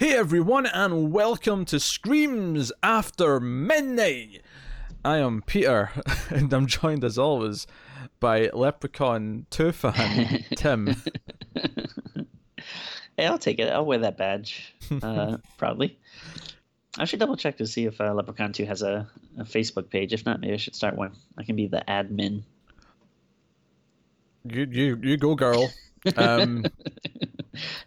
Hey everyone, and welcome to Screams After Midnight. I am Peter, and I'm joined as always by Leprechaun 2 fan Tim. Hey, I'll take it. I'll wear that badge uh, proudly. I should double check to see if uh, Leprechaun 2 has a, a Facebook page. If not, maybe I should start one. I can be the admin. You you you go, girl. Um,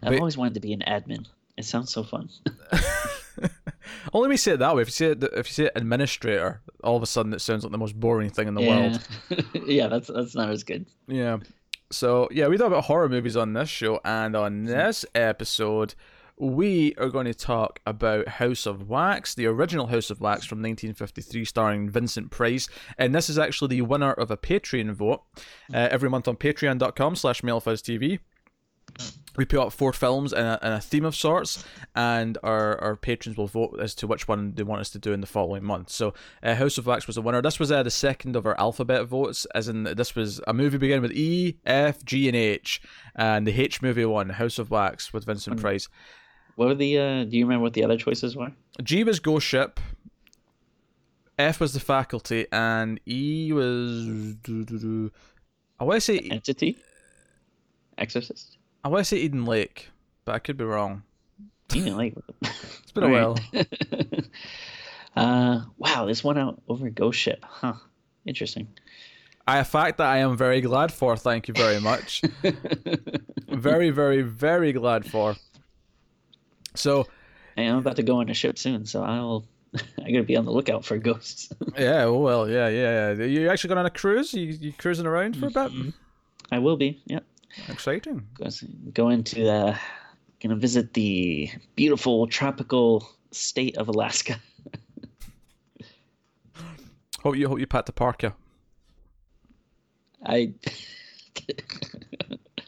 I've But- always wanted to be an admin. It sounds so fun. only me say it that way. If you say it, if you say administrator, all of a sudden it sounds like the most boring thing in the world. yeah, yeah, that's that's not as good. Yeah. So yeah, we talk about horror movies on this show, and on this episode, we are going to talk about House of Wax, the original House of Wax from 1953, starring Vincent Price, and this is actually the winner of a Patreon vote uh, every month on Patreon.com/slash MailFuzzTV. We put up four films in a, in a theme of sorts, and our, our patrons will vote as to which one they want us to do in the following month. So, uh, House of Wax was the winner. This was uh, the second of our alphabet votes, as in this was a movie beginning with E, F, G, and H, and the H movie won, House of Wax with Vincent Price. What were the? Uh, do you remember what the other choices were? G was Ghost Ship, F was The Faculty, and E was. I want to say Entity, Exorcist. I want to say Eden Lake, but I could be wrong. Eden didn't. It's been a while. uh, wow, this one out over Ghost Ship. Huh. Interesting. I, a fact that I am very glad for. Thank you very much. very, very, very glad for. So I'm about to go on a ship soon, so I'll. I gotta be on the lookout for ghosts. yeah, oh, well, yeah, yeah. yeah. You actually going on a cruise? You you cruising around for a bit? I will be. Yep. Exciting. Going to uh, gonna visit the beautiful tropical state of Alaska. Hope you hope you pat the parka. I.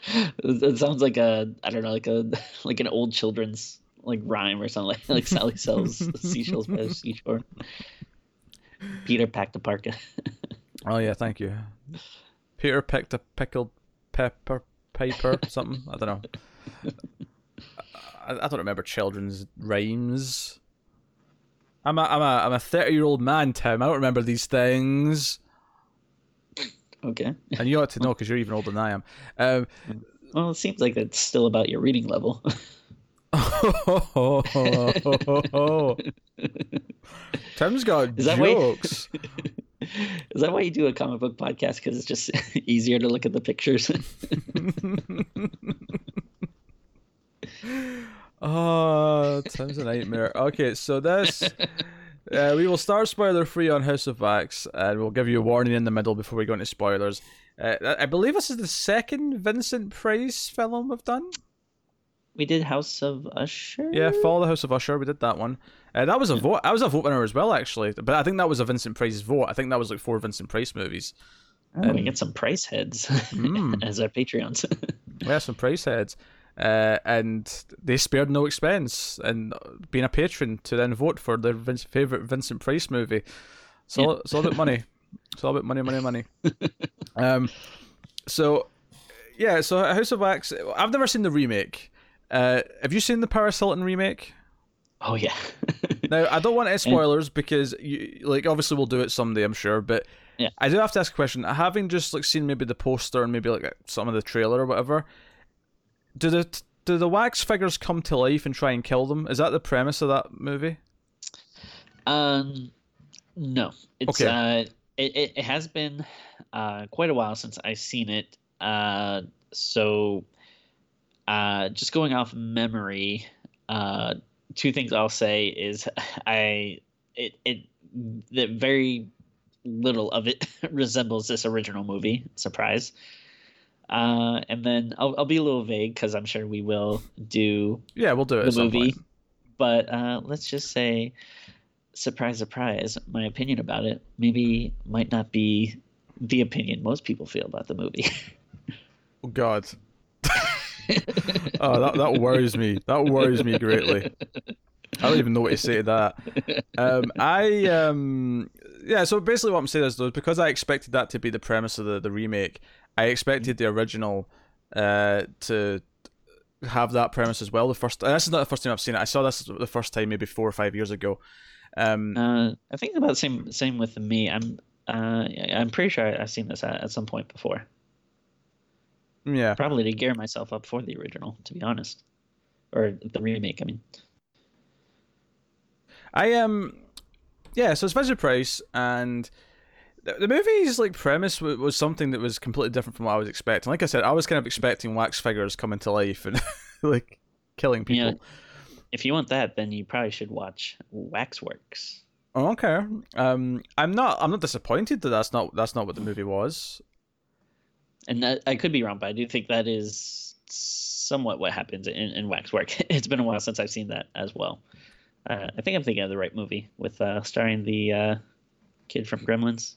it sounds like a I don't know like a like an old children's like rhyme or something like like Sally sells seashells by the seashore. Peter packed a parka. Oh yeah, thank you. Peter picked a pickled pepper paper something. I don't know. I, I don't remember children's rhymes. I'm a I'm a I'm a thirty year old man, Tim. I don't remember these things, okay. and you ought to know because you're even older than I am. Um, Well, it seems like it's still about your reading level. Tim's got Is that why- jokes. Is that why you do a comic book podcast? Because it's just easier to look at the pictures. Oh, time's a nightmare. Okay, so this. Uh, we will start spoiler free on House of Wax, and we'll give you a warning in the middle before we go into spoilers. Uh, I I believe this is the second Vincent Price film we've done. We did House of Usher. Yeah, Fall of the House of Usher. We did that one. Uh, that was a vote. I was a vote winner as well, actually. But I think that was a Vincent Price vote. I think that was like four Vincent Price movies. Oh, we get some price heads as our Patreons. Yeah, some price heads. Uh, and they spared no expense in being a patron to then vote for their Vince, favorite Vincent Price movie. So all, it's all about money. It's all about money, money, money. um, so yeah, so House of Wax. I've never seen the remake. Uh, have you seen the Paris Hilton remake? oh yeah. Now I don't want any spoilers because you like obviously we'll do it someday, I'm sure. But Yeah. I do have to ask a question. Having just like seen maybe the poster and maybe like some of the trailer or whatever, do the do the wax figures come to life and try and kill them? Is that the premise of that movie? Um, no, it's Okay. uh, it, it, it has been uh quite a while since I've seen it. Uh, so uh, just going off memory, uh, two things I'll say is I it it that very little of it resembles this original movie. Surprise. Uh, and then I'll, I'll be a little vague because I'm sure we will do Yeah, we'll do it. the movie. But uh, let's just say, surprise, surprise, my opinion about it maybe might not be the opinion most people feel about the movie. Oh God. Oh, that that worries me. That worries me greatly. I don't even know what to say to that. Um, I um, yeah. So basically, what I'm saying is, though, because I expected that to be the premise of the, the remake, I expected the original uh, to have that premise as well. The first, this is not the first time I've seen it. I saw this the first time maybe four or five years ago. Um, uh, I think about the same same with me. I'm uh, I'm pretty sure I've seen this at, at some point before. Yeah, probably to gear myself up for the original, to be honest, or the remake. I mean, I um, yeah. So it's Vincent Price, and the, the movie's like premise was, was something that was completely different from what I was expecting. Like I said, I was kind of expecting wax figures coming to life and like killing people. Yeah. If you want that, then you probably should watch Waxworks. Okay. Um, I'm not. I'm not disappointed that that's not that's not what the movie was. And that, I could be wrong, but I do think that is somewhat what happens in, in Waxwork. it's been a while since I've seen that as well. Uh, I think I'm thinking of the right movie with uh, starring the uh, kid from Gremlins.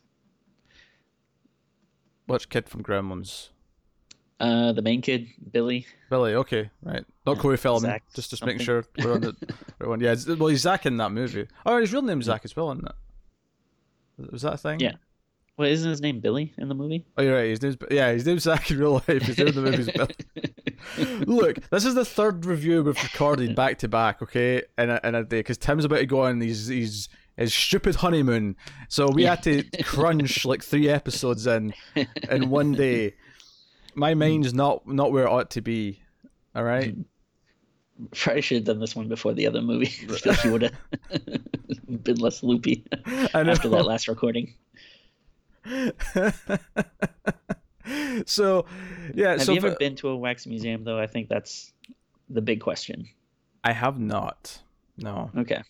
Which kid from Gremlins? Uh, the main kid, Billy. Billy, okay, right. Not yeah, Corey Feldman. Zach just just make sure we're on the right one. Yeah, well, he's Zach in that movie. Oh, his real name's Zach as well, isn't it? Was that a thing? Yeah. Well, isn't his name Billy in the movie? Oh, you're right. His name's yeah. His name's Zach in real life. His name in the movie's Billy. Look, this is the third review we've recorded back to back. Okay, in a, in a uh, day because Tim's about to go on these these his stupid honeymoon, so we had to crunch like three episodes in in one day my mind's not not where it ought to be. All right. Probably should have done this one before the other movie. so he would have been less loopy after that last recording. so, yeah. Have so you ever been to a wax museum though? I think that's the big question. I have not. No. Okay.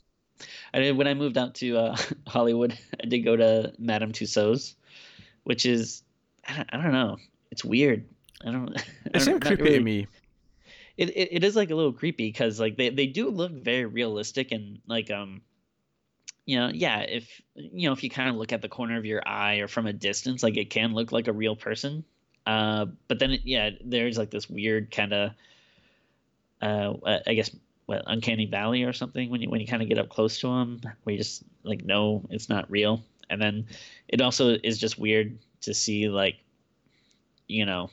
I did, when I moved out to uh, Hollywood, I did go to Madame Tussauds, which is I don't, I don't know. It's weird. I don't. It seemed creepy really, to me. It, it it is like a little creepy because like they, they do look very realistic and like um you know yeah if you know if you kind of look at the corner of your eye or from a distance like it can look like a real person uh but then it, yeah there's like this weird kind of uh I guess what uncanny valley or something when you when you kind of get up close to them where you just like know it's not real and then it also is just weird to see like you know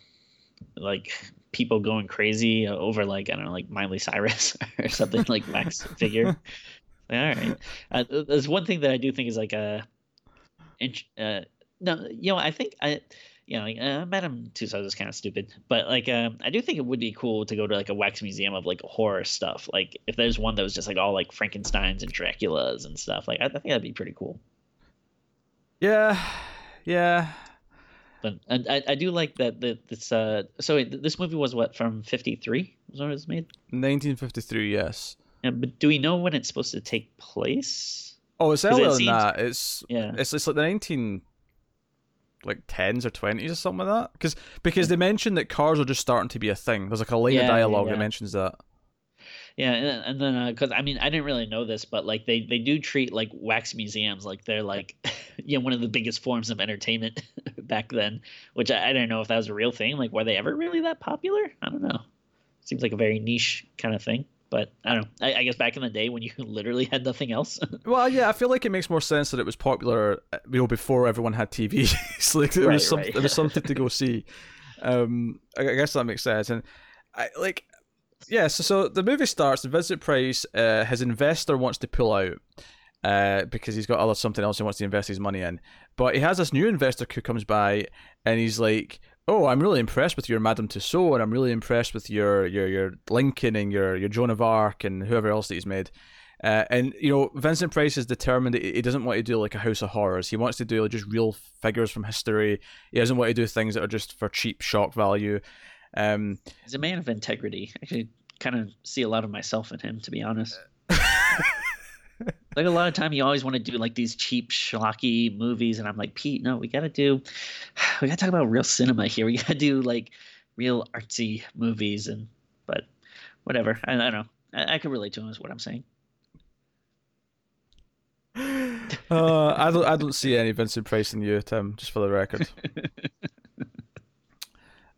like people going crazy over like I don't know like Miley Cyrus or something like Max figure. All right, uh, there's one thing that I do think is like a, uh, no, you know I think I, you know, uh, Madame Tussauds is kind of stupid, but like um, I do think it would be cool to go to like a wax museum of like horror stuff. Like if there's one that was just like all like Frankenstein's and Dracula's and stuff, like I, I think that'd be pretty cool. Yeah, yeah. But and I, I do like that that this uh so this movie was what from 53 was when it was made 1953 yes but do we know when it's supposed to take place oh it's earlier it than seems, that it's yeah it's, it's like the 19 like 10s or 20s or something like that because because they mentioned that cars are just starting to be a thing there's like a line yeah, of dialogue yeah, yeah. that mentions that yeah, and, and then because uh, I mean I didn't really know this, but like they they do treat like wax museums like they're like you know one of the biggest forms of entertainment back then, which I, I didn't know if that was a real thing. Like were they ever really that popular? I don't know. Seems like a very niche kind of thing. But I don't know. I, I guess back in the day when you literally had nothing else. well, yeah, I feel like it makes more sense that it was popular, uh, you know, before everyone had TVs. like it right, was some, right. it was something to go see. Um, I, I guess that makes sense. And I like yeah, so, so the movie starts. The Vincent Price, uh, his investor wants to pull out uh, because he's got other something else he wants to invest his money in. But he has this new investor who comes by and he's like, "Oh, I'm really impressed with your Madame Tussaud, and I'm really impressed with your your your Lincoln and your your Joan of Arc and whoever else that he's made." Uh, and you know, Vincent Price is determined that he doesn't want to do like a House of Horrors. He wants to do like, just real figures from history. He doesn't want to do things that are just for cheap shock value. Um, He's a man of integrity. I actually kind of see a lot of myself in him, to be honest. Like a lot of time, you always want to do like these cheap, schlocky movies, and I'm like, Pete, no, we got to do, we got to talk about real cinema here. We got to do like real artsy movies, and but whatever. I, I don't know. I, I can relate to him, is what I'm saying. uh, I don't. I don't see any Vincent Price in you, Tim. Just for the record.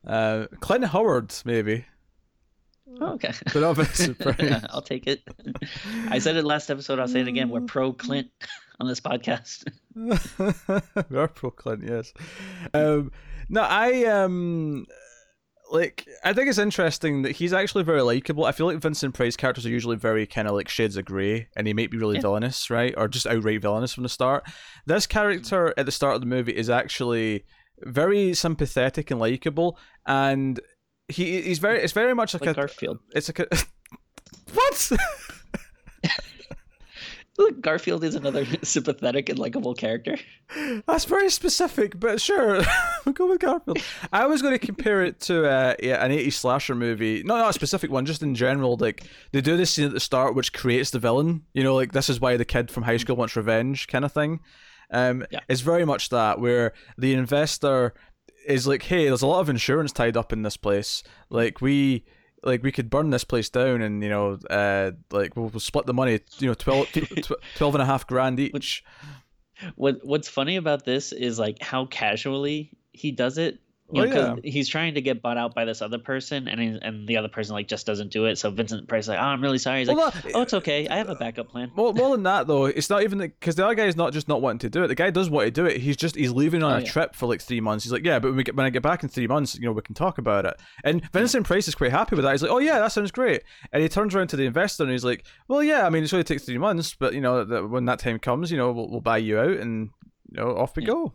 Uh, Clint Howard, maybe. Oh, okay. But not surprise. I'll take it. I said it last episode. I'll say it again. We're pro Clint on this podcast. we are pro Clint, yes. Um, no, I um like I think it's interesting that he's actually very likable. I feel like Vincent Price characters are usually very kind of like shades of grey, and he might be really Yeah. villainous, right, or just outright villainous from the start. This character at the start of the movie is actually very sympathetic and likable, and he he's very it's very much like, like a Garfield. it's like a what. Look, Garfield is another sympathetic and likable character. That's very specific, but sure, we'll go with Garfield. I was going to compare it to uh, yeah, an 80s slasher movie. No, not a specific one, just in general. Like, they do this scene at the start which creates the villain. You know, like, this is why the kid from high school wants revenge kind of thing. Um, Yeah. It's very much that, where the investor is like, hey, there's a lot of insurance tied up in this place. Like, we. Like we could burn this place down, and you know, uh, like we'll, we'll split the money. You know, 12, tw- 12 and a half grand each. What What's funny about this is like how casually he does it. You Oh, know, 'cause he's trying to get bought out by this other person, and he, and the other person like just doesn't do it. So Vincent Price is like, oh, I'm really sorry. He's like, Well, oh, it's uh, okay. I have a backup plan. More, more than that, though, it's not even because the other guy is not just not wanting to do it. The guy does want to do it. He's just he's leaving on Oh, a yeah. trip for like three months. He's like, yeah, but when, we get, when I get back in three months, you know, we can talk about it. And Vincent Price is quite happy with that. He's like, oh yeah, that sounds great. And he turns around to the investor and he's like, well, yeah, I mean, it's only take three months, but you know, that when that time comes, you know, we'll, we'll buy you out and you know, off we Yeah. go.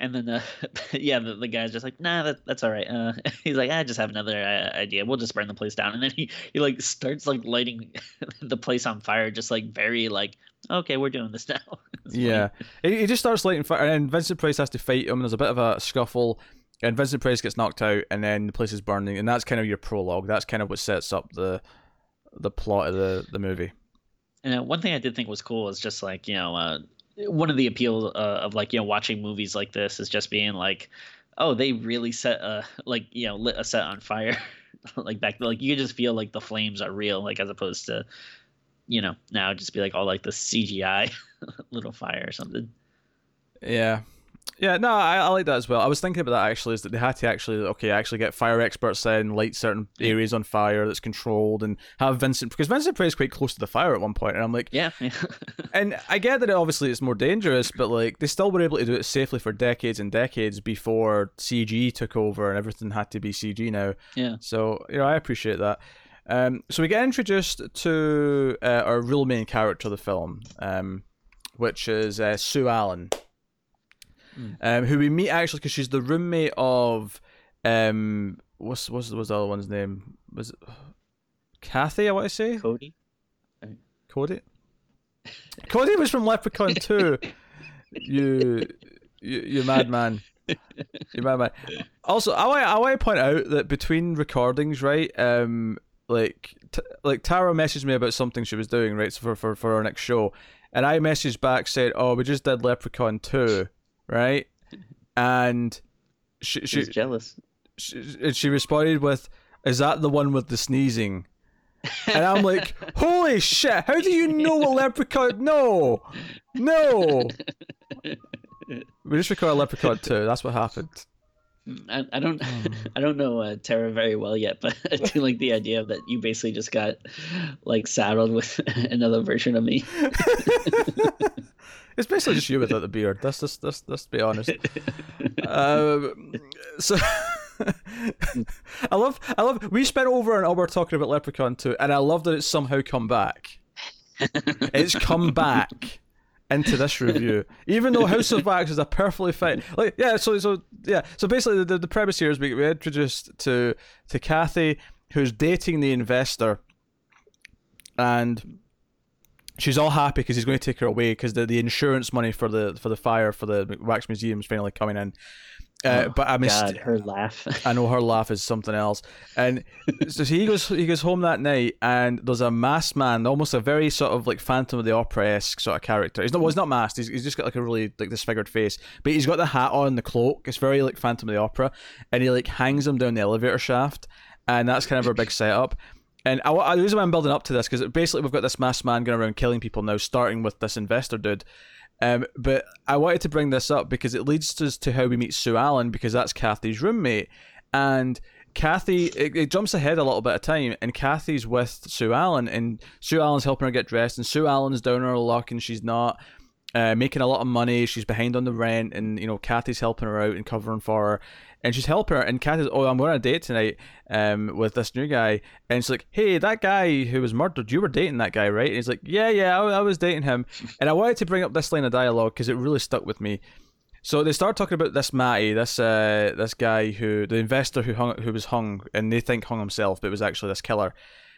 And then, uh, yeah, the, the guy's just like, nah, that, that's all right. Uh, he's like, I just have another uh, idea. We'll just burn the place down. And then he, he like starts like lighting the place on fire, just like very like, okay, we're doing this now. Yeah, he, he just starts lighting fire, and then Vincent Price has to fight him. And there's a bit of a scuffle, and Vincent Price gets knocked out, and then the place is burning, and that's kind of your prologue. That's kind of what sets up the the plot of the the movie. And uh, one thing I did think was cool is just like you know, uh, one of the appeals uh, of like you know watching movies like this is just being like, oh, they really set a like you know lit a set on fire, like back like you just feel like the flames are real, like as opposed to, you know, now just be like all like the CGI little fire or something. Yeah. Yeah, no, I, I like that as well. I was thinking about that actually, is that they had to actually, okay, actually get fire experts in, light certain areas on fire that's controlled, and have Vincent, because Vincent is quite close to the fire at one point, and I'm like, Yeah, and I get that it, obviously it's more dangerous, but like they still were able to do it safely for decades and decades before CG took over and everything had to be CG now. yeah. So you know, I appreciate that. Um, so we get introduced to uh, our real main character of the film, um, which is uh, Sue Allen, Mm. um, who we meet actually because she's the roommate of um, what's what's what's the other one's name? Was it Kathy? I want to say Cody. Cody. Cody was from Leprechaun 2. You, you, you madman. You madman. Also, I want I want to point out that between recordings, right? Um, like t- like Tara messaged me about something she was doing, right? So for for for our next show, and I messaged back said, "Oh, we just did Leprechaun 2, right?" And she She's she jealous. she, and she responded with, "Is that the one with the sneezing?" And I'm like, "Holy shit! How do you know a leprechaun? No, no." We just recorded a Leprechaun 2. That's what happened. I, I don't I don't know uh, Tara very well yet, but I do like the idea that you basically just got like saddled with another version of me. It's basically just you without the beard. Let's just let's be honest. Um, so I love I love we spent over an hour talking about Leprechaun 2 and I love that it's somehow come back. it's come back into this review, even though House of Wax is a perfectly fine. Like, yeah, so so yeah, so basically the, the premise here is we we introduced to to Kathy, who's dating the investor, and she's all happy because he's going to take her away because the, the insurance money for the for the fire for the wax museum is finally coming in. Uh, Oh, but I missed. God, her laugh. I know her laugh is something else. And so he goes he goes home that night and there's a masked man, almost a very sort of like Phantom of the Opera esque sort of character. He's not well, he's not masked, he's, he's just got like a really like disfigured face. But he's got the hat on, the cloak. It's very like Phantom of the Opera. And he like hangs him down the elevator shaft. And that's kind of our big setup. And I, I, the reason why I'm building up to this because basically we've got this masked man going around killing people now, starting with this investor dude. Um, but I wanted to bring this up because it leads us to how we meet Sue Allen because that's Kathy's roommate, and Kathy it, it jumps ahead a little bit of time, and Kathy's with Sue Allen, and Sue Allen's helping her get dressed, and Sue Allen's down on her luck, and she's not. uh, making a lot of money. She's behind on the rent, and you know, Kathy's helping her out and covering for her. And she's helping her, and Kathy's, oh, I'm going on a date tonight um, with this new guy. And she's like, hey, that guy who was murdered, you were dating that guy, right? And he's like, yeah, yeah, I, I was dating him. And I wanted to bring up this line of dialogue because it really stuck with me. So they start talking about this Matty, this uh, this guy who the investor who hung, who was hung, and they think hung himself, but it was actually this killer.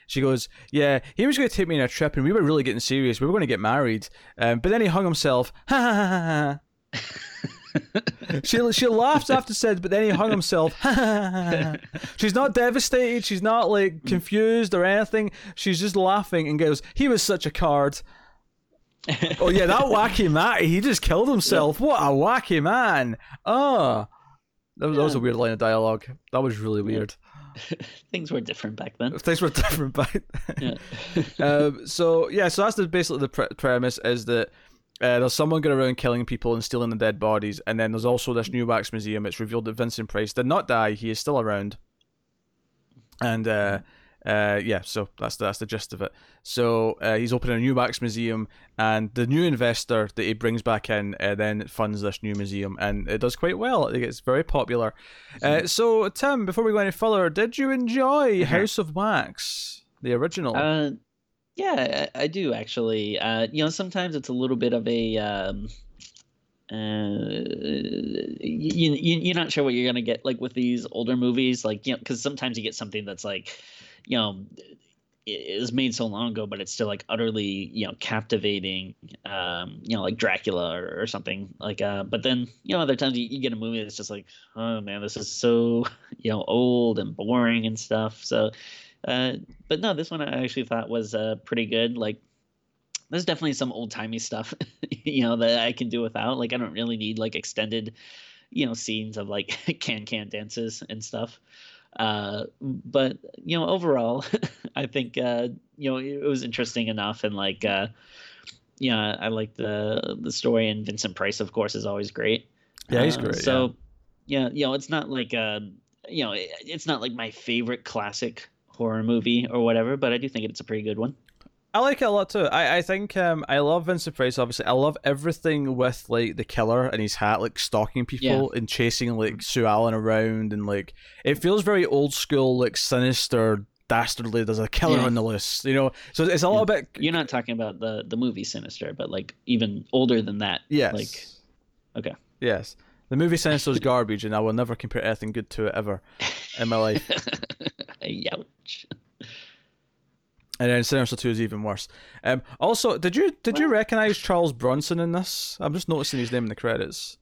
She goes, "Yeah, he was going to take me on a trip, and we were really getting serious. We were going to get married, um, but then he hung himself." Ha ha ha ha. she she laughs after said, but then he hung himself. she's not devastated. She's not like confused or anything. She's just laughing and goes, "He was such a card." oh yeah, that wacky Matty, he just killed himself. What a wacky man! Oh, that was, that was a weird line of dialogue. That was really weird. Things were different back then. Things were different back. Then. Yeah. um, so yeah, so that's the, basically the pre- premise is that. Uh, there's someone going around killing people and stealing the dead bodies, and then there's also this new wax museum. It's revealed that Vincent Price did not die; he is still around, and uh, uh, yeah, so that's the, that's the gist of it. So uh, he's opening a new wax museum, and the new investor that he brings back in uh, then funds this new museum, and it does quite well. It gets very popular. Uh, so Tim, before we go any further, did you enjoy House of Wax, the original? Yeah, I, I do actually. Uh, you know, sometimes it's a little bit of a. Um, uh, you, you, you're not sure what you're gonna get like with these older movies, like you know, because sometimes you get something that's like you know it was made so long ago, but it's still like utterly, you know, captivating. Um, you know, like Dracula or, or something like. Uh, but then you know, other times you, you, get a movie that's just like, oh man, this is so you know old and boring and stuff. So, uh, but no, this one I actually thought was uh pretty good. Like, there's definitely some old timey stuff, you know, that I can do without. Like, I don't really need like extended, you know, scenes of like can can dances and stuff. Uh, but you know, overall, I think uh, you know it was interesting enough, and like, uh, yeah, I like the the story, and Vincent Price, of course, is always great. Yeah, he's uh, great. So, yeah. yeah, you know, it's not like uh, you know, it, it's not like my favorite classic horror movie or whatever, but I do think it's a pretty good one. I like it a lot too. I, I think um, I love Vincent Price. Obviously, I love everything with like the killer and his hat, like stalking people yeah. and chasing like Sue Allen around, and like it feels very old school, like sinister, dastardly. There's a killer yeah. on the loose, you know. So it's a little bit. You're not talking about the the movie Sinister, but like even older than that. Yes. Like, okay. Yes. The movie Sinister is garbage, and I will never compare anything good to it ever in my life. Ouch and then Sinister Two is even worse. Um, also, did you did you recognize Charles Bronson in this? I'm just noticing his name in the credits.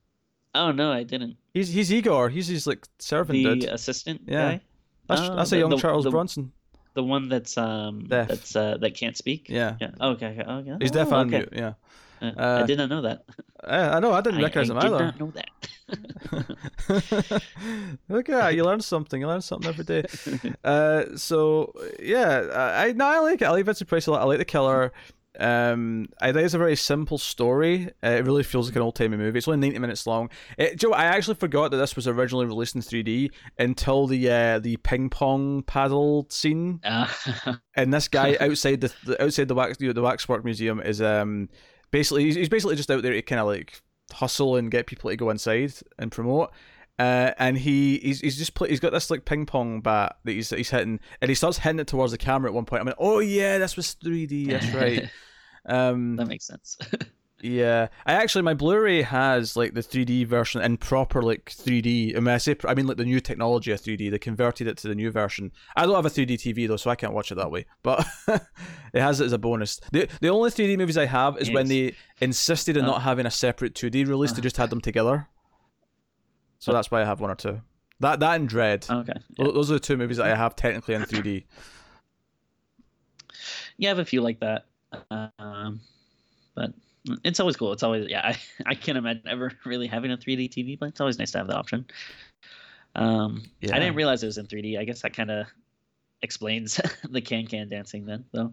Oh no, I didn't. He's he's Igor. He's his like servant. The dude. assistant. Yeah, guy? that's oh, that's a young the, Charles the, Bronson. The one that's um deaf. that's uh that can't speak. Yeah. Yeah. Okay. okay. okay. He's deaf oh, and okay. mute. Yeah. Uh, I did not know that. Uh, I know. I didn't recognize I, him I either. did not know that. Look at that! You learn something. You learn something every day. Uh, so yeah, I no, I like it. I like Vincent Price a lot. I like the killer. Um, I think it's a very simple story. Uh, it really feels like an old timey movie. It's only ninety minutes long. It, Joe, I actually forgot that this was originally released in three D until the uh, the ping pong paddle scene. Uh. and this guy outside the, the outside the wax the waxwork museum is um basically he's, he's basically just out there to kind of like hustle and get people to go inside and promote. Uh, and he he's, he's just play, he's got this like ping pong bat that he's he's hitting, and he starts hitting it towards the camera at one point. I mean, oh yeah, this was 3D. That's right. Um, that makes sense. yeah, I actually my Blu-ray has like the 3D version in proper like 3D. I mean, I say I mean like the new technology of 3D. They converted it to the new version. I don't have a 3D TV though, so I can't watch it that way. But it has it as a bonus. the The only 3D movies I have is yes. when they insisted on oh. not having a separate 2D release. They uh-huh. just had them together. So uh-huh. that's why I have one or two. That that and Dredd. Okay. Yeah. Those are the two movies that I have technically in 3D. Yeah, I have a few like that. Um, but it's always cool. It's always yeah. I, I can't imagine ever really having a 3D TV, but it's always nice to have the option. Um, yeah. I didn't realize it was in 3D. I guess that kind of explains the can can dancing then, though.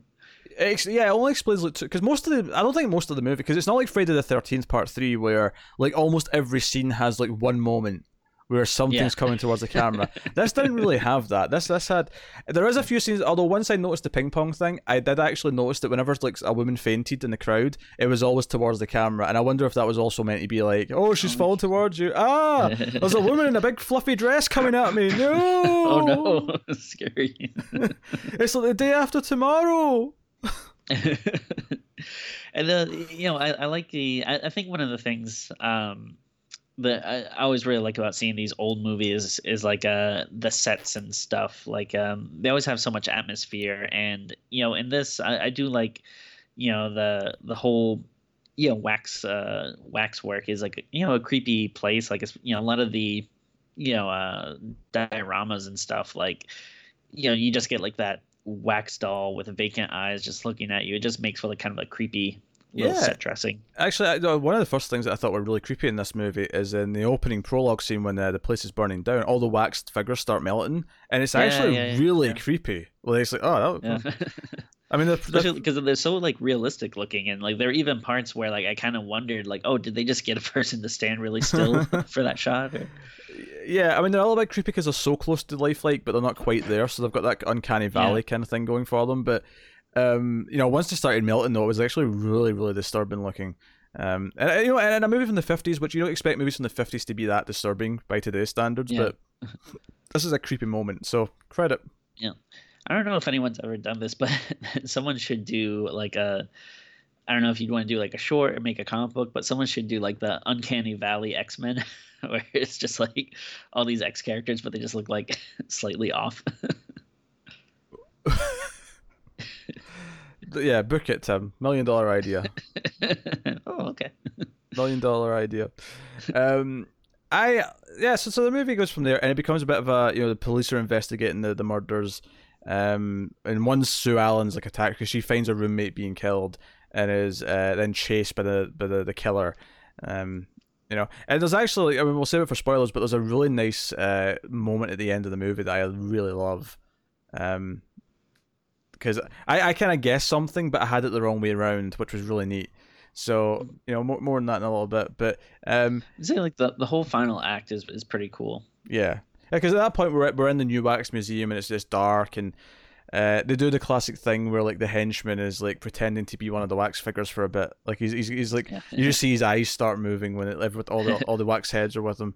yeah, it only explains because most of the I don't think most of the movie because it's not like Friday the Thirteenth Part Three where like almost every scene has like one moment where something's Yeah. coming towards the camera. this didn't really have that. This this had there is a few scenes. Although once I noticed the ping pong thing, I did actually notice that whenever like a woman fainted in the crowd, it was always towards the camera, and I wonder if that was also meant to be like, oh, she's falling towards you. Ah, there's a woman in a big fluffy dress coming at me. No, oh no, scary. it's like the day after tomorrow. and uh, you know, I, I like the. I, I think one of the things um, that I, I always really like about seeing these old movies is like uh the sets and stuff. Like um, they always have so much atmosphere, and you know, in this, I, I do like, you know, the the whole. You know, wax uh, wax work is like you know a creepy place. Like it's you know a lot of the you know uh, dioramas and stuff. Like you know you just get like that wax doll with vacant eyes just looking at you. It just makes for like kind of a creepy Yeah. set dressing. Actually, I, uh, one of the first things that I thought were really creepy in this movie is in the opening prologue scene when uh, the place is burning down. All the waxed figures start melting, and it's Yeah, actually yeah, yeah, really yeah. creepy. Well, it's like, oh, that, Yeah. I mean, the, the, because they're so like realistic looking, and like there are even parts where like I kind of wondered like, oh, did they just get a person to stand really still for that shot? Or... yeah, I mean, they're all a bit creepy because they're so close to lifelike, but they're not quite there. So they've got that uncanny valley kind of thing going for them. But um, you know, once they started melting, though, it was actually really, really disturbing looking. Um, and you know, and, and a movie from the fifties, which you don't expect movies from the fifties to be that disturbing by today's standards, Yeah. but this is a creepy moment. So credit. Yeah, I don't know if anyone's ever done this, but someone should do like a. I don't know if you'd want to do like a short or make a comic book, but someone should do like the Uncanny Valley X Men, where it's just like all these X characters, but they just look like slightly off. Yeah, book it, Tim. Million dollar idea. oh, okay. Million dollar idea. Um, I yeah. So so the movie goes from there, and it becomes a bit of a you know the police are investigating the the murders. Um, and once Sue Allen's like attacked because she finds her roommate being killed and is uh, then chased by the by the, the killer. Um, you know, and there's actually I mean we'll save it for spoilers, but there's a really nice uh moment at the end of the movie that I really love. Um, because I, I kind of guessed something, but I had it the wrong way around, which was really neat. So you know, more, more than that in a little bit, but um, I'd say like the, the whole final act is is pretty cool. yeah, because at that point we're we're in the New Wax Museum and it's just dark and. Uh, they do the classic thing where like the henchman is like pretending to be one of the wax figures for a bit. Like he's he's, he's like Yeah. you just see his eyes start moving when it with all the all the wax heads are with him.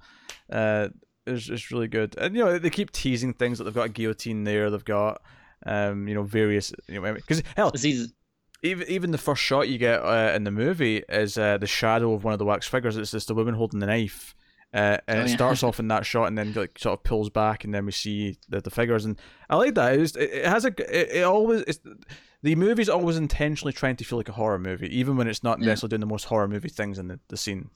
Uh, it's it's really good, and you know they keep teasing things that they've got a guillotine there. They've got um you know various you know because hell, he's even even the first shot you get uh, in the movie is uh, the shadow of one of the wax figures. It's just the woman holding the knife, uh, and Oh, it yeah. starts off in that shot, and then like sort of pulls back, and then we see the, the figures. And I like that. It, just, it, it has a it, it always it's, the movie's always intentionally trying to feel like a horror movie, even when it's not Yeah. necessarily doing the most horror movie things in the, the scene.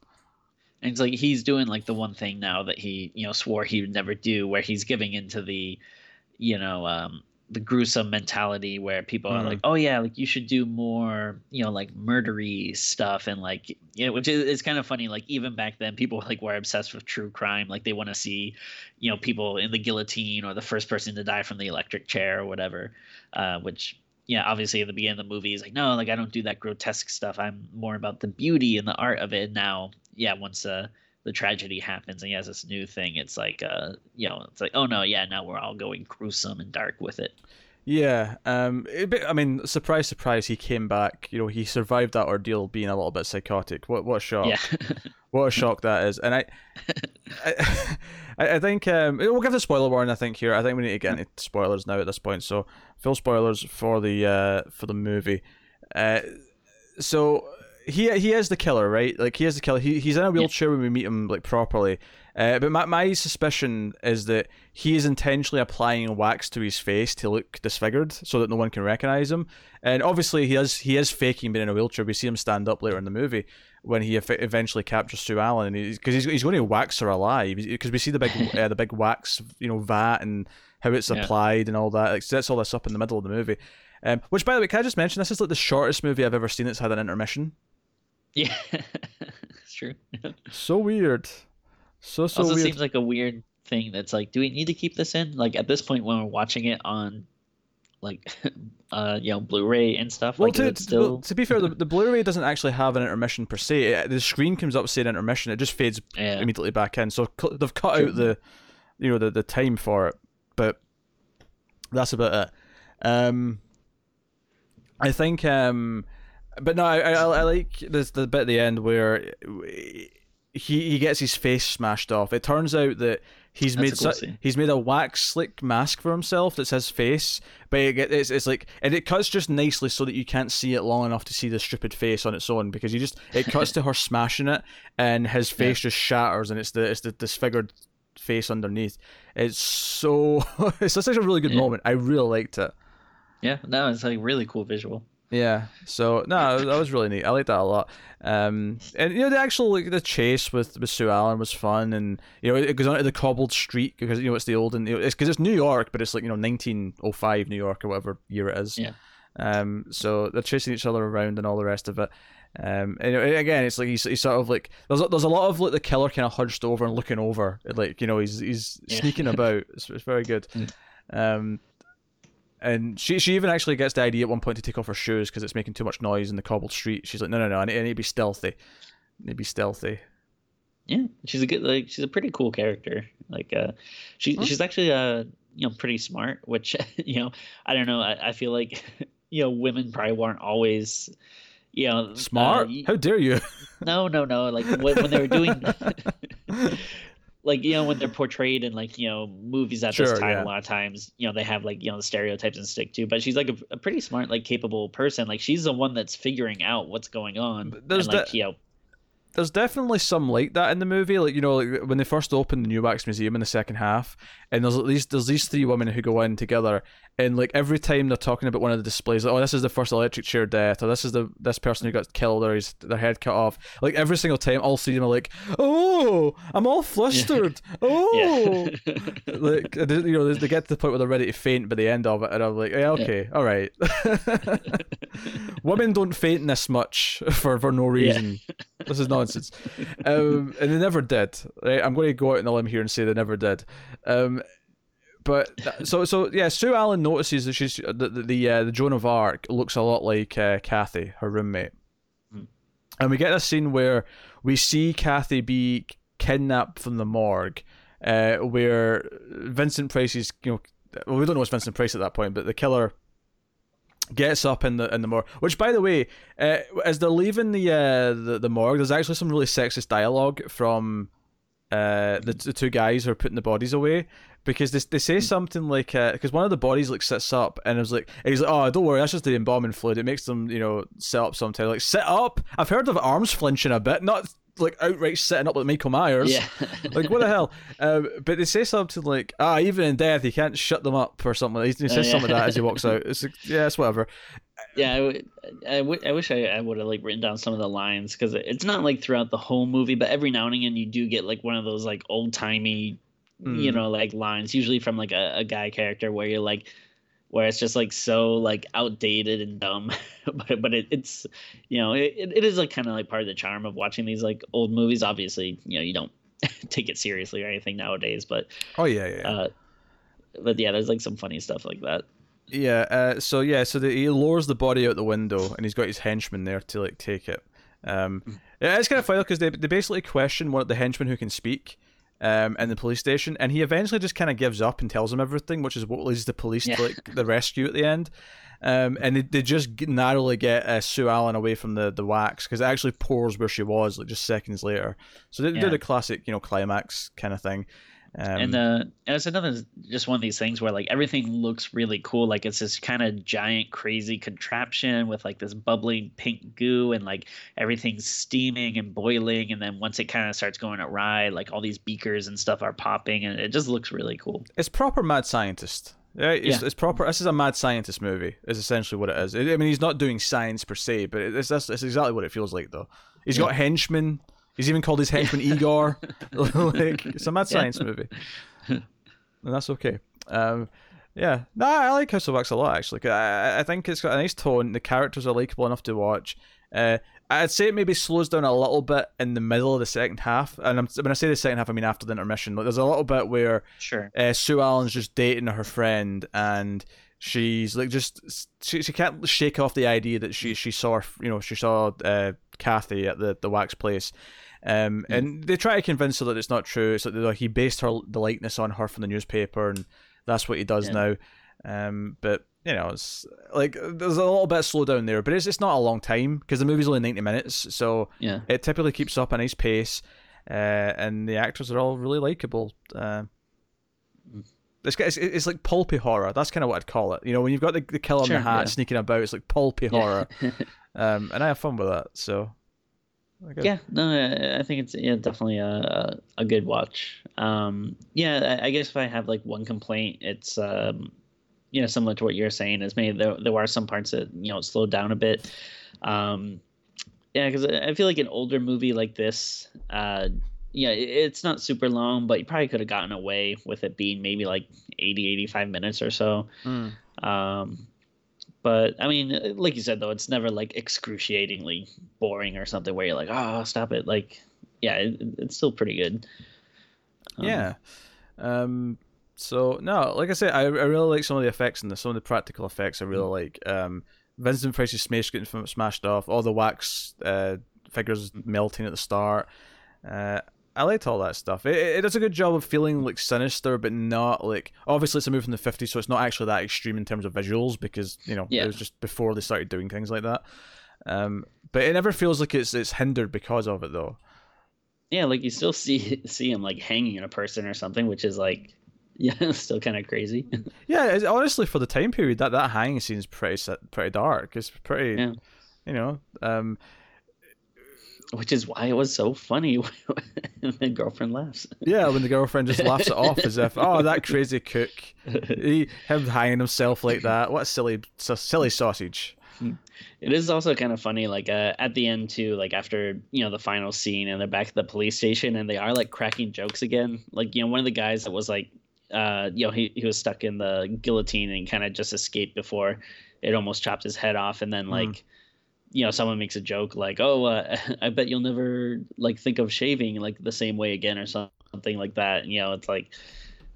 And it's like he's doing like the one thing now that he, you know, swore he would never do, where he's giving into the, you know, um, the gruesome mentality where people are Mhm. like, oh yeah, like you should do more, you know, like murdery stuff and like, you know, which is it's kind of funny. Like even back then, people like were obsessed with true crime. Like they want to see, you know, people in the guillotine or the first person to die from the electric chair or whatever. Uh, which yeah, obviously at the beginning of the movie, he's like, no, like I don't do that grotesque stuff. I'm more about the beauty and the art of it. And Now, yeah, once uh, the tragedy happens and he has this new thing, it's like, uh, you know, it's like, oh no, yeah, now we're all going gruesome and dark with it. Yeah, um, it, but, I mean, surprise, surprise, he came back. You know, he survived that ordeal, being a little bit psychotic. What what a shock! Yeah, What a shock that is. And I, I, I think um, we'll give the spoiler warning. I think here. I think we need to get into spoilers now at this point. So full spoilers for the uh, for the movie. Uh, so he he is the killer, right? Like he is the killer. He he's in a wheelchair when we meet him like properly. Uh, but my, my suspicion is that he is intentionally applying wax to his face to look disfigured, so that no one can recognize him. And obviously, he is he is faking being in a wheelchair. We see him stand up later in the movie when he eventually captures Sue Allen, because he's, he's going to wax her alive. Because we see the big uh, the big wax you know vat and how it's Yeah. applied and all that. Like sets all this up in the middle of the movie. Um, which, by the way, can I just mention this is like the shortest movie I've ever seen that's had an intermission. Yeah, it's true. So weird. So so also weird. seems like a weird thing that's like, do we need to keep this in? Like at this point, when we're watching it on like uh you know Blu-ray and stuff. Well, like, to, to- still well, to be fair, the, the Blu-ray doesn't actually have an intermission per se. It- the screen comes up saying intermission. It just fades yeah. immediately back in. So cl- they've cut True. out the, you know, the, the time for it. But that's about it. Um, I think. Um, but no, I, I, I like this the bit at the end where he he gets his face smashed off. It turns out that he's That's made su- he's made a wax slick mask for himself that's his face, but it, it's it's like and it cuts just nicely so that you can't see it long enough to see the stupid face on its own because you just it cuts to her smashing it and his face just shatters and it's the it's the disfigured face underneath. It's so it's such a really good Yeah. moment. I really liked it. Yeah, no, it's like really cool visual. Yeah. So no, that was really neat. I like that a lot. Um, and you know the actual like the chase with, with Sue Allen was fun, and you know it, goes onto the cobbled street because you know it's the old and you know, it's because it's New York, but it's like you know 1905 New York or whatever year it is. Yeah. Um. So they're chasing each other around and all the rest of it. Um. And again, it's like he's, he's sort of like there's a- there's a lot of like the killer kind of hunched over and looking over, like you know he's he's Yeah. sneaking about. It's, it's very good. Mm. Um. And she she even actually gets the idea at one point to take off her shoes because it's making too much noise in the cobbled street. She's like, no, no, no, I need, I need to be stealthy. I need to be stealthy. Yeah, she's a good like she's a pretty cool character. Like uh she Huh? she's actually uh you know pretty smart, which you know, I don't know, I, I feel like you know, women probably weren't always you know uh, Smart? y- How dare you? no, no, no. Like when, when they were doing like you know when they're portrayed in like you know movies at Sure, this time yeah. a lot of times you know they have like you know the stereotypes and stick to but she's like a, a pretty smart like capable person like she's the one that's figuring out what's going on But there's and like that- you know There's definitely some like that in the movie. Like you know, like when they first opened the New Wax Museum in the second half, and there's at least there's these three women who go in together, and like every time they're talking about one of the displays, like oh this is the first electric chair death, or this is the this person who got killed or his their head cut off. Like every single time, all three of them are like, oh, I'm all flustered. Oh, like you know, they- they get to the point where they're ready to faint by the end of it, and I'm like, yeah, okay, all right. Women don't faint this much for for no reason. This is nonsense. Um, and they never did. Right? I'm going to go out on a limb here and say they never did. Um, but so so yeah, Sue Allen notices that she's the the the, uh, the Joan of Arc looks a lot like uh, Kathy, her roommate, Hmm. and we get a scene where we see Kathy be kidnapped from the morgue, uh, where Vincent Price is you know well, we don't know it's Vincent Price at that point, but the killer gets up in the in the morgue. Which, by the way, uh, as they're leaving the uh, the the morgue, there's actually some really sexist dialogue from uh the, the two guys who are putting the bodies away because they, they say something like uh because one of the bodies like sits up and it was like and he's like oh don't worry that's just the embalming fluid it makes them you know sit up sometimes like sit up I've heard of arms flinching a bit not like outright sitting up like Michael Myers yeah like what the hell? Um, but they say something like, "Ah, even in death, you can't shut them up" or something. He he Oh, says yeah. something like that as he walks out. It's like, yeah, it's whatever. Yeah I, w- I, w- I wish I, I would have like written down some of the lines because it's not like throughout the whole movie but every now and again you do get like one of those like old timey you Mm. know like lines usually from like a, a guy character where you're like where it's just like so like outdated and dumb but but it, it's you know it, it is like kind of like part of the charm of watching these like old movies. Obviously you know you don't take it seriously or anything nowadays but Oh yeah, yeah, uh but yeah there's like some funny stuff like that yeah. Uh, so yeah, so the, he lowers the body out the window, and he's got his henchman there to like take it. Um, Mm. yeah, it's kind of funny because they they basically question one of the henchmen who can speak. Um, in the police station, and he eventually just kind of gives up and tells him everything, which is what leads the police Yeah. to like the rescue at the end. Um, and they, they just narrowly get uh, Sue Allen away from the, the wax because it actually pours where she was like just seconds later. So they, do Yeah. the classic, you know, climax kind of thing. Um, and uh and it's another just one of these things where like everything looks really cool like it's this kind of giant crazy contraption with like this bubbling pink goo and like everything's steaming and boiling and then once it kind of starts going awry like all these beakers and stuff are popping and it just looks really cool it's proper mad scientist. Right? It's, Yeah. it's proper. This is a mad scientist movie. Is essentially what it is. I mean, he's not doing science per se, but it's that's, that's exactly what it feels like, though. He's got henchmen. He's even called his henchman Igor. like it's a mad science movie, and that's okay. Um, yeah, no, I like House of Wax a lot actually. I, I think it's got a nice tone. The characters are likable enough to watch. Uh, I'd say it maybe slows down a little bit in the middle of the second half, and I'm, when I say the second half, I mean after the intermission. Like, there's a little bit where sure uh, Sue Allen's just dating her friend, and she's like just she, she can't shake off the idea that she she saw you know she saw uh, Kathy at the the wax place. Um, mm. and they try to convince her that it's not true. It's like he based her the likeness on her from the newspaper, and that's what he does yeah. now. Um, but you know, it's like there's a little bit slow down there, but it's it's not a long time because the movie's only ninety minutes, so yeah, it typically keeps up a nice pace, uh, and the actors are all really likable. Uh, it's, it's, it's like pulpy horror. That's kind of what I'd call it. You know, when you've got the, the killer sure, in the hat yeah. sneaking about, it's like pulpy horror. um, and I have fun with that. So. Yeah, no, I think it's yeah definitely a a good watch. Um, yeah, I, I guess if I have like one complaint, it's um, you know similar to what you're saying is maybe there there are some parts that you know slowed down a bit. Um, yeah, because I feel like an older movie like this, uh, yeah, it's not super long, but you probably could have gotten away with it being maybe like 80, 85 minutes or so. Mm. Um, but I mean, like you said though, it's never like excruciatingly boring or something where you're like, oh, stop it. Like, yeah, it, it's still pretty good. Um, yeah. Um, so no, like I said, I, I really like some of the effects and some of the practical effects. I really mm. like. Um, Vincent Price's face getting smashed off, all the wax uh, figures melting at the start. Uh, I liked all that stuff. It, it does a good job of feeling like sinister, but not like obviously it's a movie from the '50s, so it's not actually that extreme in terms of visuals because you know yeah. it was just before they started doing things like that. Um, but it never feels like it's it's hindered because of it though. Yeah, like you still see see him like hanging in a person or something, which is like yeah, still kind of crazy. yeah, honestly, for the time period, that that hanging scene is pretty pretty dark. It's pretty, yeah. you know. Um, which is why it was so funny when the girlfriend laughs. Yeah, when the girlfriend just laughs it off as if, oh, that crazy cook, he, him hanging himself like that. What a silly, silly sausage. It is also kind of funny, like uh, at the end too, like after you know the final scene, and they're back at the police station, and they are like cracking jokes again. Like you know, one of the guys that was like, uh, you know, he he was stuck in the guillotine and kind of just escaped before it almost chopped his head off, and then hmm. like. Mm you know someone makes a joke like oh uh, i bet you'll never like think of shaving like the same way again or something like that you know it's like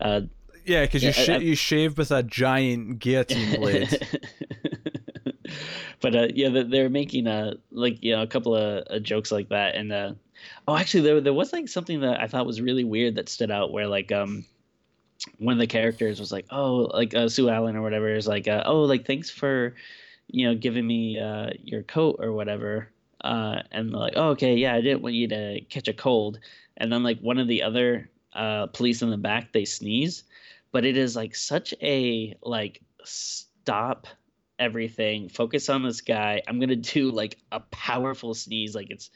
uh, yeah because you, sh- you shave with a giant guillotine blade. But uh, yeah they're making a like you know a couple of uh, jokes like that and uh, oh actually there, there was like something that i thought was really weird that stood out where like um one of the characters was like oh like uh, sue allen or whatever is like uh, oh like thanks for you know, giving me uh, your coat or whatever. Uh, and like, oh, okay, yeah, I didn't want you to catch a cold. And then like one of the other uh, police in the back, they sneeze, but it is like such a like stop everything, focus on this guy. I'm gonna do like a powerful sneeze, like it's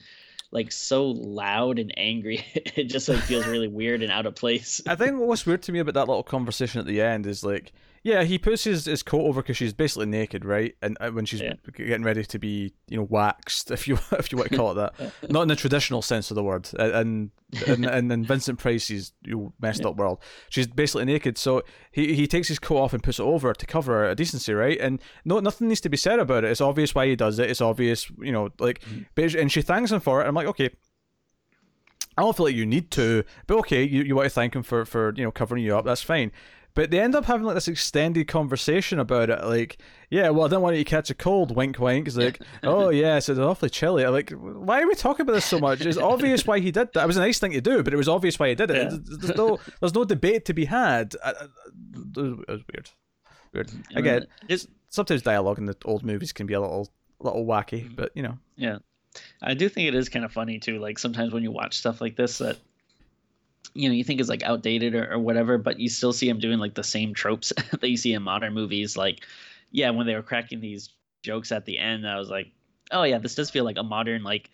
like so loud and angry. it just like feels really weird and out of place. I think what's weird to me about that little conversation at the end is like yeah, he puts his, his coat over because she's basically naked, right? And uh, when she's yeah. getting ready to be, you know, waxed, if you if you want to call it that, not in the traditional sense of the word. And and and then Vincent Price's you know, messed yeah. up world, she's basically naked. So he he takes his coat off and puts it over to cover her decency, right? And no, nothing needs to be said about it. It's obvious why he does it. It's obvious, you know, like, mm-hmm. and she thanks him for it. I'm like, okay, I don't feel like you need to, but okay, you, you want to thank him for, for you know covering you up. That's fine. But they end up having like this extended conversation about it. Like, yeah, well, I don't want you to catch a cold. Wink, wink. It's like, oh yeah, so it's awfully chilly. I'm like, why are we talking about this so much? It's obvious why he did that. It was a nice thing to do, but it was obvious why he did it. Yeah. There's no, there's no debate to be had. It was weird. Weird. Again, it's sometimes dialogue in the old movies can be a little, little wacky, mm. but you know. Yeah. I do think it is kind of funny too. Like sometimes when you watch stuff like this, that you know you think is like outdated or, or whatever but you still see him doing like the same tropes that you see in modern movies. Like yeah when they were cracking these jokes at the end i was like oh yeah this does feel like a modern like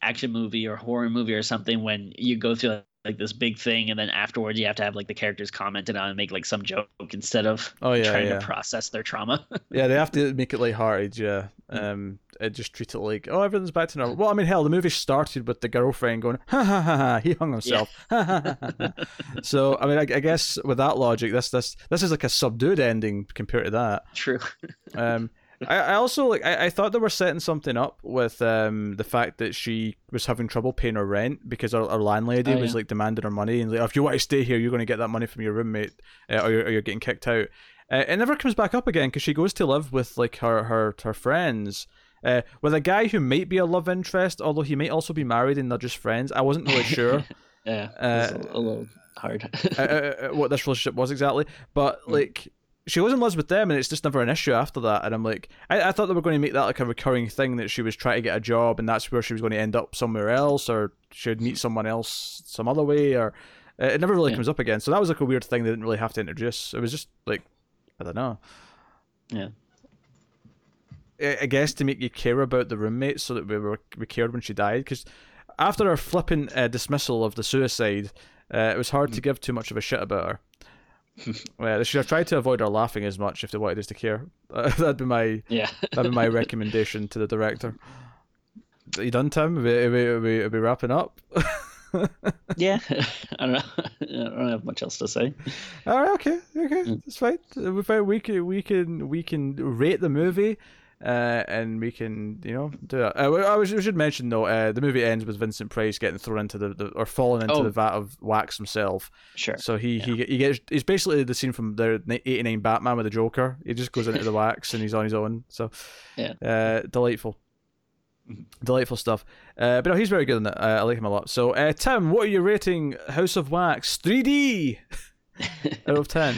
action movie or horror movie or something when you go through like this big thing and then afterwards you have to have like the characters commented on and make like some joke instead of oh, yeah, trying yeah. to process their trauma. Yeah they have to make it lighthearted yeah. Um it just treat it like oh everything's back to normal. Well i mean hell the movie started with the girlfriend going ha ha ha ha he hung himself. Yeah. so i mean I, I, guess with that logic this this this is like a subdued ending compared to that. True. Um I, I also like I, I thought they were setting something up with um the fact that she was having trouble paying her rent because her, her landlady oh, was like demanding her money and like oh, if you want to stay here you're going to get that money from your roommate uh, or, you're, or you're getting kicked out. Uh, it never comes back up again because she goes to live with like her her her friends. Uh, with a guy who might be a love interest, although he might also be married and they're just friends. I wasn't really sure. yeah, uh, a, a, little hard. Uh, uh, uh, what this relationship was exactly, but mm. like she was in love with them, and it's just never an issue after that. And I'm like, I, I thought they were going to make that like a recurring thing that she was trying to get a job, and that's where she was going to end up somewhere else, or she'd meet someone else some other way, or it never really yeah. comes up again. So that was like a weird thing they didn't really have to introduce. It was just like, I don't know. Yeah. I guess to make you care about the roommate, so that we were we cared when she died. Because after her flippant uh, dismissal of the suicide, uh, it was hard to mm. give too much of a shit about her. well, they should have tried to avoid her laughing as much if they wanted us to care. Uh, that'd be my yeah. that'd be my recommendation to the director. Are you done, Tim? Are we, are we, are we, are we wrapping up? yeah, I don't know. I don't have much else to say. All right, okay, okay, mm. that's fine. We can we can we can rate the movie uh, and we can, you know, do that. Uh, I, was, we should mention though, uh, the movie ends with Vincent Price getting thrown into the, the or falling into oh. the vat of wax himself. Sure. So he, yeah. he he gets he's basically the scene from the '89 Batman with the Joker. He just goes into the wax and he's on his own. So yeah, uh, delightful. Mm-hmm. Delightful stuff. Uh, but no, he's very good in it. Uh, I like him a lot. So, uh, Tim, what are you rating House of Wax 3D out of 10?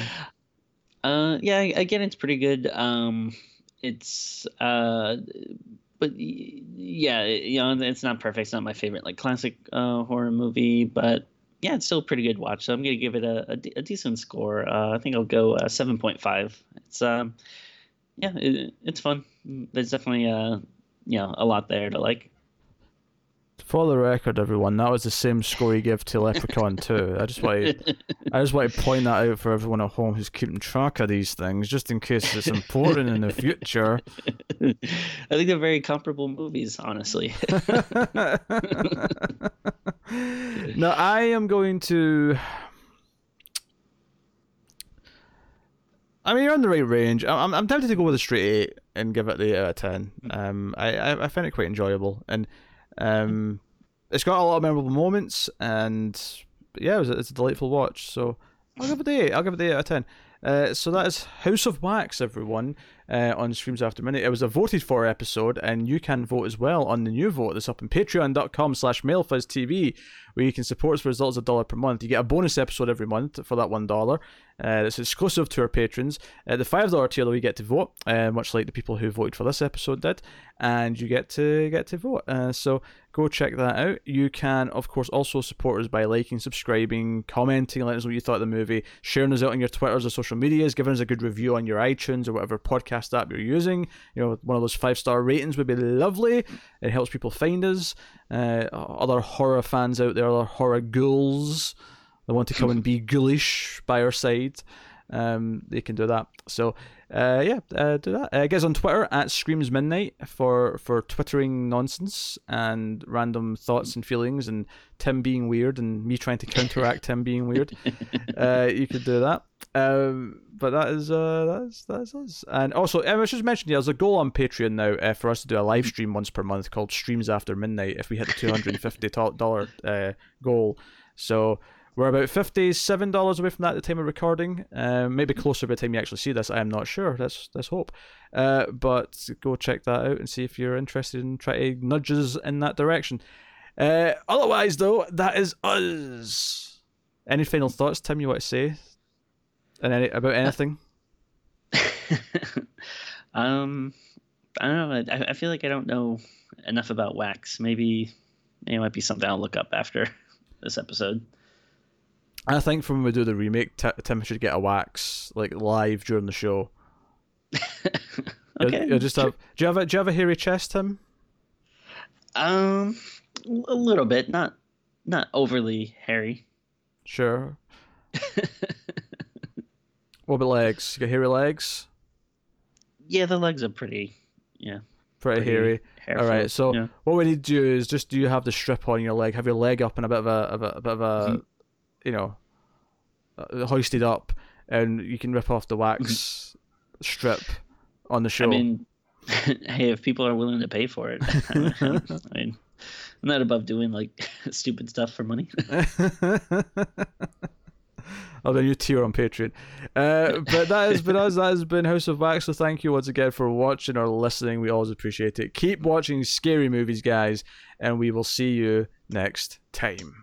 Uh, yeah, again, it's pretty good. Um, it's uh but yeah you know it's not perfect. It's not my favorite like classic uh, horror movie but yeah it's still a pretty good watch. So i'm gonna give it a, a, decent score. Uh, i think i'll go uh, 7.5 it's um yeah it, it's fun. There's definitely uh you know a lot there to like for the record, everyone, that was the same score you give to Leprechaun 2. I just want to, I just want to point that out for everyone at home who's keeping track of these things, just in case it's important in the future. I think they're very comparable movies, honestly. now, I am going to. I mean, you're in the right range. I'm, I'm tempted to go with a straight eight and give it the eight out of ten. Hmm. Um, I, I, I find it quite enjoyable, and um, it's got a lot of memorable moments, and yeah, it was, it's a delightful watch. So I'll give it the eight. I'll give it the eight out of ten. Uh, so that is House of Wax, everyone, uh, on Screams After Midnight. It was a voted for episode, and you can vote as well on the new vote that's up on patreon.com slash mailfuzztv, where you can support us for as little as a dollar per month. You get a bonus episode every month for that one dollar. Uh, it's exclusive to our patrons. Uh, the five dollar tier, you get to vote, uh, much like the people who voted for this episode did, and you get to get to vote. Uh, so go check that out. You can, of course, also support us by liking, subscribing, commenting, letting us know what you thought of the movie, sharing us out on your Twitters or social medias, giving us a good review on your iTunes or whatever podcast app you're using. You know, one of those five star ratings would be lovely. It helps people find us. Uh, other horror fans out there, other horror ghouls that want to come and be ghoulish by our side, um, they can do that. So uh, yeah, uh, do that. Uh, guys on Twitter at Screams Midnight for for twittering nonsense and random thoughts and feelings, and Tim being weird and me trying to counteract Tim being weird. Uh, you could do that. Um, but that is uh, that's that's us. And also, I was just mentioning, yeah, there's a goal on Patreon now uh, for us to do a live stream once per month called Streams After Midnight. If we hit the two hundred and fifty dollar uh, goal, so we're about $57 away from that at the time of recording. Um, maybe closer by the time you actually see this. I am not sure. Let's, let's hope. Uh, but go check that out and see if you're interested in trying to nudge us in that direction. Uh, otherwise, though, that is us. Any final thoughts, Tim, you want to say? And any, about anything? um, I don't know. I, I feel like I don't know enough about wax. Maybe it might be something I'll look up after this episode. I think from when we do the remake, T- Tim should get a wax like live during the show. okay. You'll, just have. Do you have a Do you have a hairy chest, Tim? Um, a little bit, not not overly hairy. Sure. what about legs? You got hairy legs? Yeah, the legs are pretty. Yeah. Pretty, pretty hairy. All right. So yeah. what we need to do is just do you have the strip on your leg? Have your leg up and a bit of a, a, a bit of a mm-hmm you know, uh, hoisted up, and you can rip off the wax strip on the show. I mean, hey, if people are willing to pay for it, I mean, I'm not above doing like stupid stuff for money. I'll be new tier on Patreon. Uh, but that has been us. That has been House of Wax. So thank you once again for watching or listening. We always appreciate it. Keep watching scary movies, guys, and we will see you next time.